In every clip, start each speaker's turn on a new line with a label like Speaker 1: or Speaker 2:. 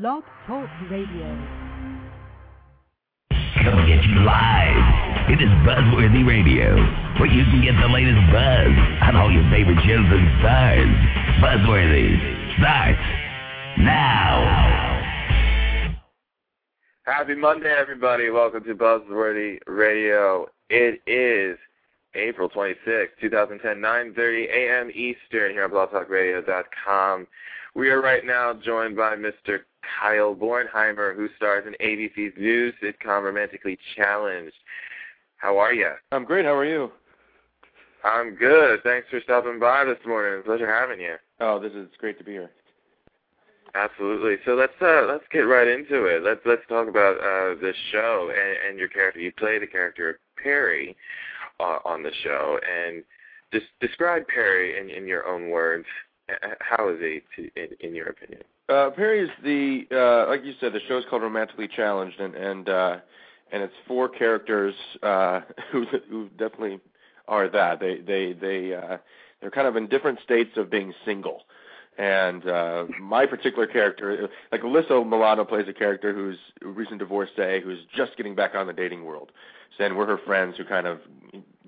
Speaker 1: Blog Talk Radio.
Speaker 2: Coming at you live. It is Buzzworthy Radio, where you can get the latest buzz on all your favorite shows and stars. Buzzworthy starts now.
Speaker 3: Happy Monday, everybody. Welcome to Buzzworthy Radio. It is April 26, 2010, 9.30 a.m. Eastern here on blogtalkradio.com. We are right now joined by Mr. Kyle Bornheimer, who stars in ABC's new sitcom Romantically Challenged. How are you?
Speaker 4: I'm great. How are you?
Speaker 3: I'm good. Thanks for stopping by this morning. Pleasure having you.
Speaker 4: Oh, this is great to be here.
Speaker 3: Absolutely. So let's uh, let's get right into it. Let's let's talk about uh, this show and, and your character. You play the character Perry uh, on the show, and just describe Perry in, in your own words. How is to, in, in your opinion?
Speaker 4: Uh, Perry is the uh, like you said, the show is called Romantically Challenged, and and uh, and it's four characters uh, who who definitely are that. They they they uh, they're kind of in different states of being single. And uh, my particular character, like Alyssa Milano, plays a character who's a recent divorcee who's just getting back on the dating world. So, and we're her friends who kind of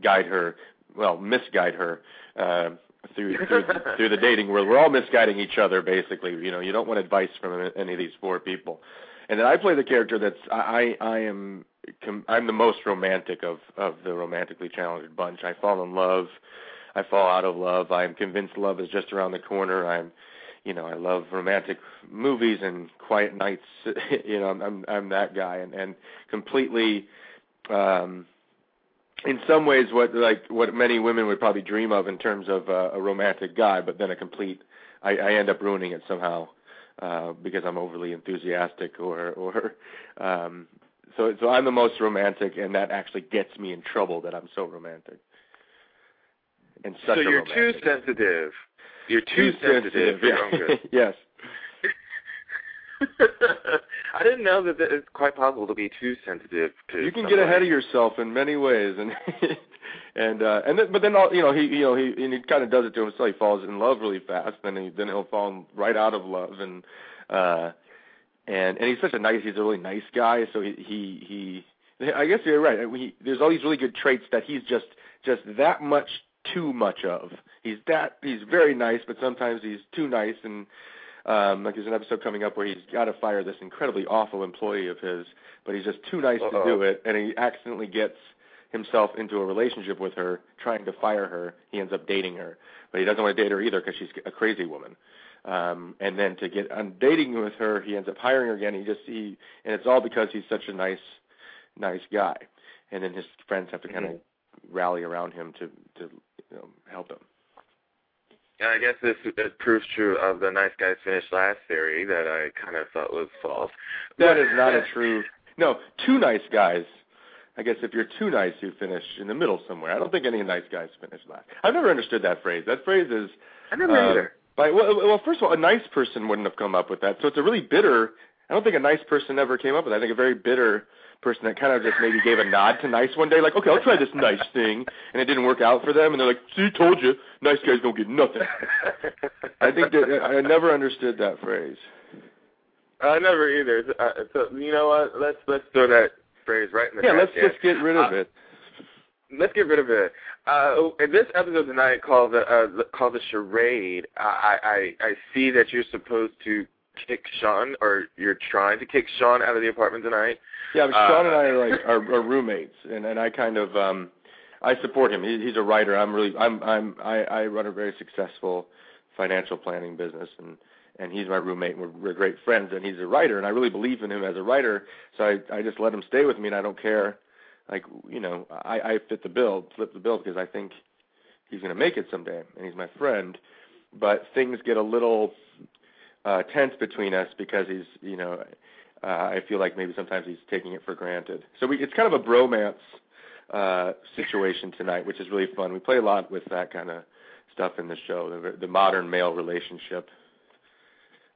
Speaker 4: guide her, well, misguide her uh, through through, through the dating world. We're all misguiding each other, basically. You know, you don't want advice from any of these four people. And then I play the character that's I I am I'm the most romantic of of the romantically challenged bunch. I fall in love, I fall out of love. I'm convinced love is just around the corner. I'm you know, I love romantic movies and quiet nights. you know, I'm I'm, I'm that guy and and completely um in some ways what like what many women would probably dream of in terms of uh, a romantic guy, but then a complete I, I end up ruining it somehow uh, because I'm overly enthusiastic or or um, so so I'm the most romantic, and that actually gets me in trouble that I'm so romantic. And such
Speaker 3: so you're too sensitive. You're too,
Speaker 4: Too
Speaker 3: sensitive,
Speaker 4: sensitive,
Speaker 3: for your own good.
Speaker 4: yes.
Speaker 3: I didn't know that it's quite possible to be too sensitive to.
Speaker 4: You can
Speaker 3: somebody.
Speaker 4: get ahead of yourself in many ways, and and uh, and then, but then all, you know he you know he and he kind of does it to himself. He falls in love really fast, then he then he'll fall right out of love, and uh, and and he's such a nice he's a really nice guy. So he he he I guess you're right. He, there's all these really good traits that he's just just that much too much of. He's that he's very nice, but sometimes he's too nice and um like there's an episode coming up where he's got to fire this incredibly awful employee of his, but he's just too nice
Speaker 3: Uh-oh.
Speaker 4: to do it and he accidentally gets himself into a relationship with her trying to fire her. He ends up dating her, but he doesn't want to date her either because she's a crazy woman. Um and then to get on dating with her, he ends up hiring her again. He just he and it's all because he's such a nice nice guy. And then his friends have to kind of rally around him to to you know, help him.
Speaker 3: And I guess this, this proves true of the nice guys finish last theory that I kind of thought was false.
Speaker 4: That is not a true. No, two nice guys. I guess if you're too nice, you finish in the middle somewhere. I don't think any nice guys finish last. I've never understood that phrase. That phrase is.
Speaker 3: I never
Speaker 4: uh,
Speaker 3: either.
Speaker 4: By, well, well, first of all, a nice person wouldn't have come up with that. So it's a really bitter. I don't think a nice person ever came up with that. I think a very bitter person that kind of just maybe gave a nod to nice one day, like, okay, I'll try this nice thing, and it didn't work out for them, and they're like, see, told you, nice guys don't get nothing. I think that I never understood that phrase.
Speaker 3: I never either. Uh, so you know what? Let's let's throw that phrase right in the
Speaker 4: Yeah, let's
Speaker 3: can.
Speaker 4: just get rid of
Speaker 3: Uh,
Speaker 4: it.
Speaker 3: Let's get rid of it. Uh, in this episode tonight, called the uh, called the charade, I, I I see that you're supposed to kick Sean, or you're trying to kick Sean out of the apartment tonight.
Speaker 4: Yeah, but Sean
Speaker 3: Uh,
Speaker 4: and I are like are, are roommates, and and I kind of um I support him. He, he's a writer. I'm really I'm I'm I I run a very successful financial planning business, and and he's my roommate. And we're we're great friends, and he's a writer, and I really believe in him as a writer. So I I just let him stay with me, and I don't care. Like you know, I I fit the bill, flip the bill because I think he's going to make it someday, and he's my friend. But things get a little uh, tense between us because he's, you know, uh, I feel like maybe sometimes he's taking it for granted. So we, it's kind of a bromance uh, situation tonight, which is really fun. We play a lot with that kind of stuff in the show, the, the modern male relationship,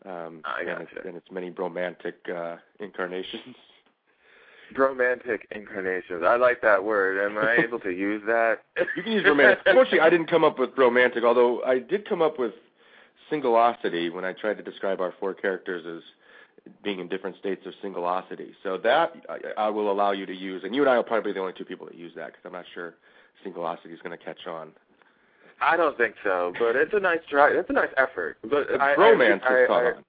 Speaker 4: um,
Speaker 3: I
Speaker 4: and, its, and its many romantic uh, incarnations.
Speaker 3: Romantic incarnations. I like that word. Am I able to use that?
Speaker 4: You can use romantic. Unfortunately, I didn't come up with romantic, although I did come up with singleosity when I tried to describe our four characters as being in different states of singulosity. So that I, I will allow you to use, and you and I are probably be the only two people that use that because I'm not sure singulosity is going to catch on.
Speaker 3: I don't think so, but it's a nice try. It's a nice effort. But I,
Speaker 4: Romance
Speaker 3: I,
Speaker 4: caught on.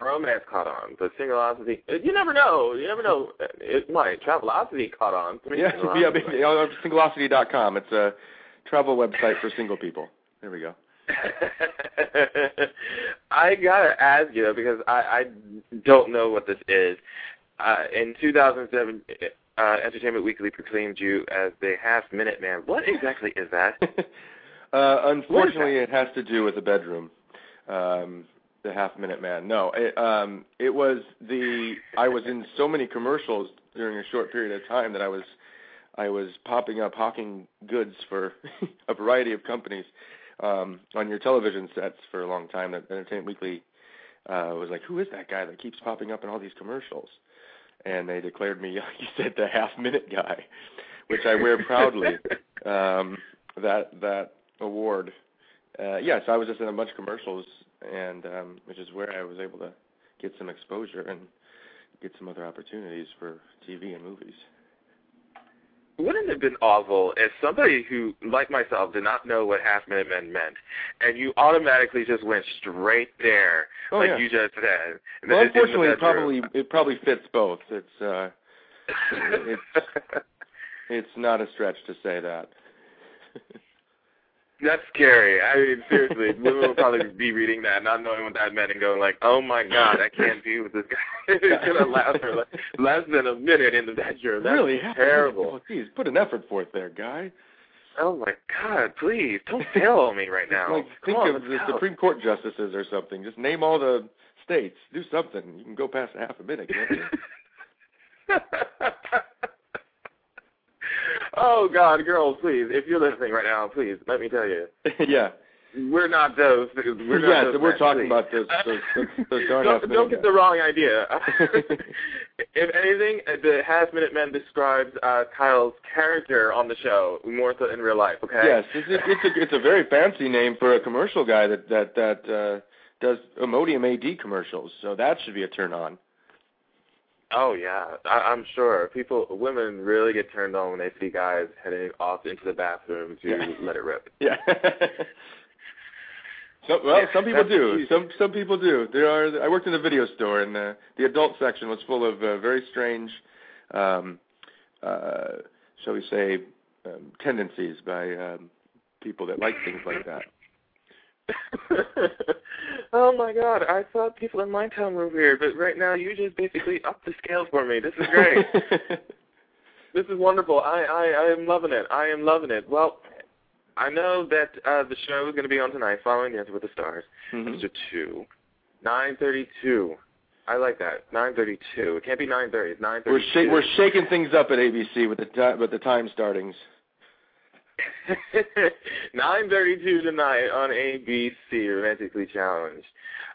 Speaker 3: Romance caught on, but singulosity. Uh, you never know. You never know. Uh, it might. Travelocity caught on. I mean,
Speaker 4: Yeah, yeah,
Speaker 3: might.
Speaker 4: but, you know, singleosity.com. It's a travel website for single people. There we go.
Speaker 3: I gotta ask you because I, I don't know what this is. Uh, in 2007, uh, Entertainment Weekly proclaimed you as the Half Minute Man. What exactly is that?
Speaker 4: uh, unfortunately, it has to do with the bedroom. Um, the half minute man. No, it, um, it was the. I was in so many commercials during a short period of time that I was, I was popping up hawking goods for a variety of companies um, on your television sets for a long time. That Entertainment Weekly uh, was like, "Who is that guy that keeps popping up in all these commercials?" And they declared me, like you said, the half minute guy, which I wear proudly. um, that that award. Uh, yes, I was just in a bunch of commercials, and um, which is where I was able to get some exposure and get some other opportunities for TV and movies.
Speaker 3: Wouldn't it have been awful if somebody who, like myself, did not know what Half Minute Men meant, and you automatically just went straight there,
Speaker 4: Oh,
Speaker 3: like
Speaker 4: yeah.
Speaker 3: you just said? and
Speaker 4: Well,
Speaker 3: then in the
Speaker 4: unfortunately, it probably it probably fits both. It's uh, it's it's not a stretch to say that.
Speaker 3: That's scary. I mean, seriously, women will probably be reading that, not knowing what that meant, and going like, "Oh my God, I can't be with this guy." it's gonna last for like, less than a minute in the bedroom. That's
Speaker 4: really
Speaker 3: terrible.
Speaker 4: Oh, geez, put an effort forth there, guy.
Speaker 3: Oh my God, please don't fail on me right now.
Speaker 4: Like think
Speaker 3: on,
Speaker 4: of the
Speaker 3: go.
Speaker 4: Supreme Court justices or something. Just name all the states. Do something. You can go past half a minute, can't you?
Speaker 3: Oh God, girls, please, if you're listening right now, please let me tell you,
Speaker 4: yeah.
Speaker 3: we're not those. We're not
Speaker 4: yeah,
Speaker 3: those
Speaker 4: so we're
Speaker 3: men,
Speaker 4: talking
Speaker 3: please.
Speaker 4: about those those, those,
Speaker 3: don't, don't get the wrong idea. if anything, uh, the Half Minute Men describes uh, Kyle's character on the show more so in real life. Okay.
Speaker 4: Yes, it's, it's, it's a it's a very fancy name for a commercial guy that that that uh, does Imodium AD commercials. So that should be a turn on.
Speaker 3: Oh yeah, I, I'm sure people, women really get turned on when they see guys heading off into the bathroom to
Speaker 4: Yeah.
Speaker 3: let it rip.
Speaker 4: Yeah. so, well,
Speaker 3: Yeah,
Speaker 4: some people do.
Speaker 3: cute.
Speaker 4: Some some people do. There are. I worked in a video store, and uh, the adult section was full of uh, very strange, um, uh, shall we say, um, tendencies by um, people that like things like that.
Speaker 3: oh my god, I thought people in my town were weird, but right now you just basically upped the scale for me. This is great. this is wonderful. I, I, I am loving it. I am loving it. Well, I know that uh, the show is going to be on tonight, following Dancing with the Stars,
Speaker 4: Mhm.
Speaker 3: episode two, nine thirty-two. I like that. Nine thirty-two. It can't be nine thirty. It's nine
Speaker 4: We're
Speaker 3: thirty-two.
Speaker 4: sh- we're shaking things up at ABC with the ti- with the time startings.
Speaker 3: 9:32 tonight on ABC, Romantically Challenged.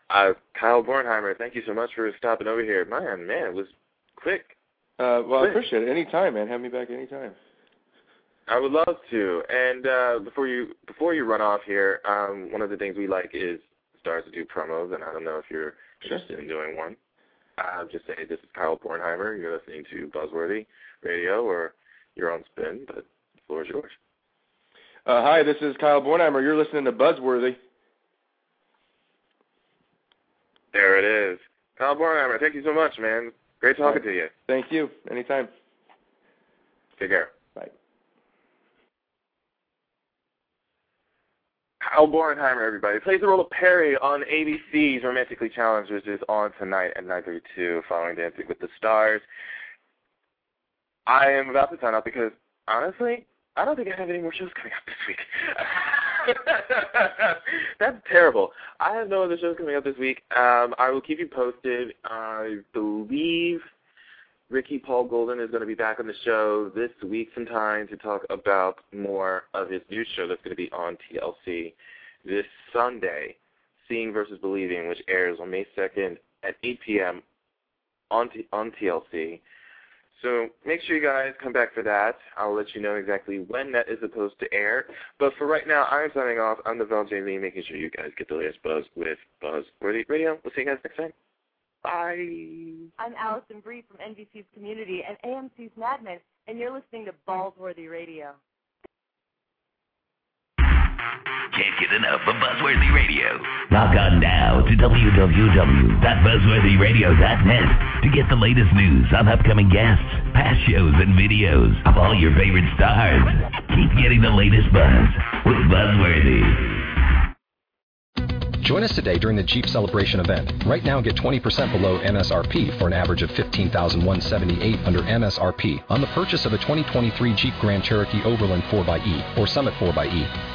Speaker 3: Uh, Kyle Bornheimer, thank you so much for stopping over here. Man, man, it was quick.
Speaker 4: Uh, well, I appreciate it. Anytime, man. Have me back anytime.
Speaker 3: I would love to. And uh, before you before you run off here, um, one of the things we like is stars to do promos, and I don't know if you're
Speaker 4: Sure.
Speaker 3: interested in doing one. Uh, just say this is Kyle Bornheimer. You're listening to Buzzworthy Radio or your own spin, but the floor is yours.
Speaker 4: Uh, hi, this is Kyle Bornheimer. You're listening to Buzzworthy.
Speaker 3: There it is. Kyle Bornheimer, thank you so much, man. Great talking to you.
Speaker 4: Thank you. Anytime.
Speaker 3: Take care.
Speaker 4: Bye.
Speaker 3: Kyle Bornheimer, everybody, plays the role of Perry on ABC's Romantically Challenged, which is on tonight at 9:32, following Dancing with the Stars. I am about to sign off because, honestly, I don't think I have any more shows coming up this week. That's terrible. I have no other shows coming up this week. Um, I will keep you posted. I believe Ricky Paul Goldin is going to be back on the show this week sometime to talk about more of his new show that's going to be on TLC this Sunday, Seeing versus Believing, which airs on May 2nd at 8 p.m. on T- on TLC. So make sure you guys come back for that. I'll let you know exactly when that is supposed to air. But for right now, I'm signing off. I'm the Val J. Lee, making sure you guys get the latest buzz with Buzzworthy Radio. We'll see you guys next time. Bye.
Speaker 5: I'm Alison Brie from NBC's Community and AMC's Mad Men, and you're listening to Ballsworthy Radio.
Speaker 2: Can't get enough of Buzzworthy Radio. Log on now to www.buzzworthyradio.net to get the latest news on upcoming guests, past shows, and videos of all your favorite stars. Keep getting the latest buzz with Buzzworthy.
Speaker 6: Join us today during the Jeep Celebration event. Right now, get 20% below MSRP for an average of 15178 under MSRP on the purchase of a 2023 Jeep Grand Cherokee Overland 4xE or Summit 4xE.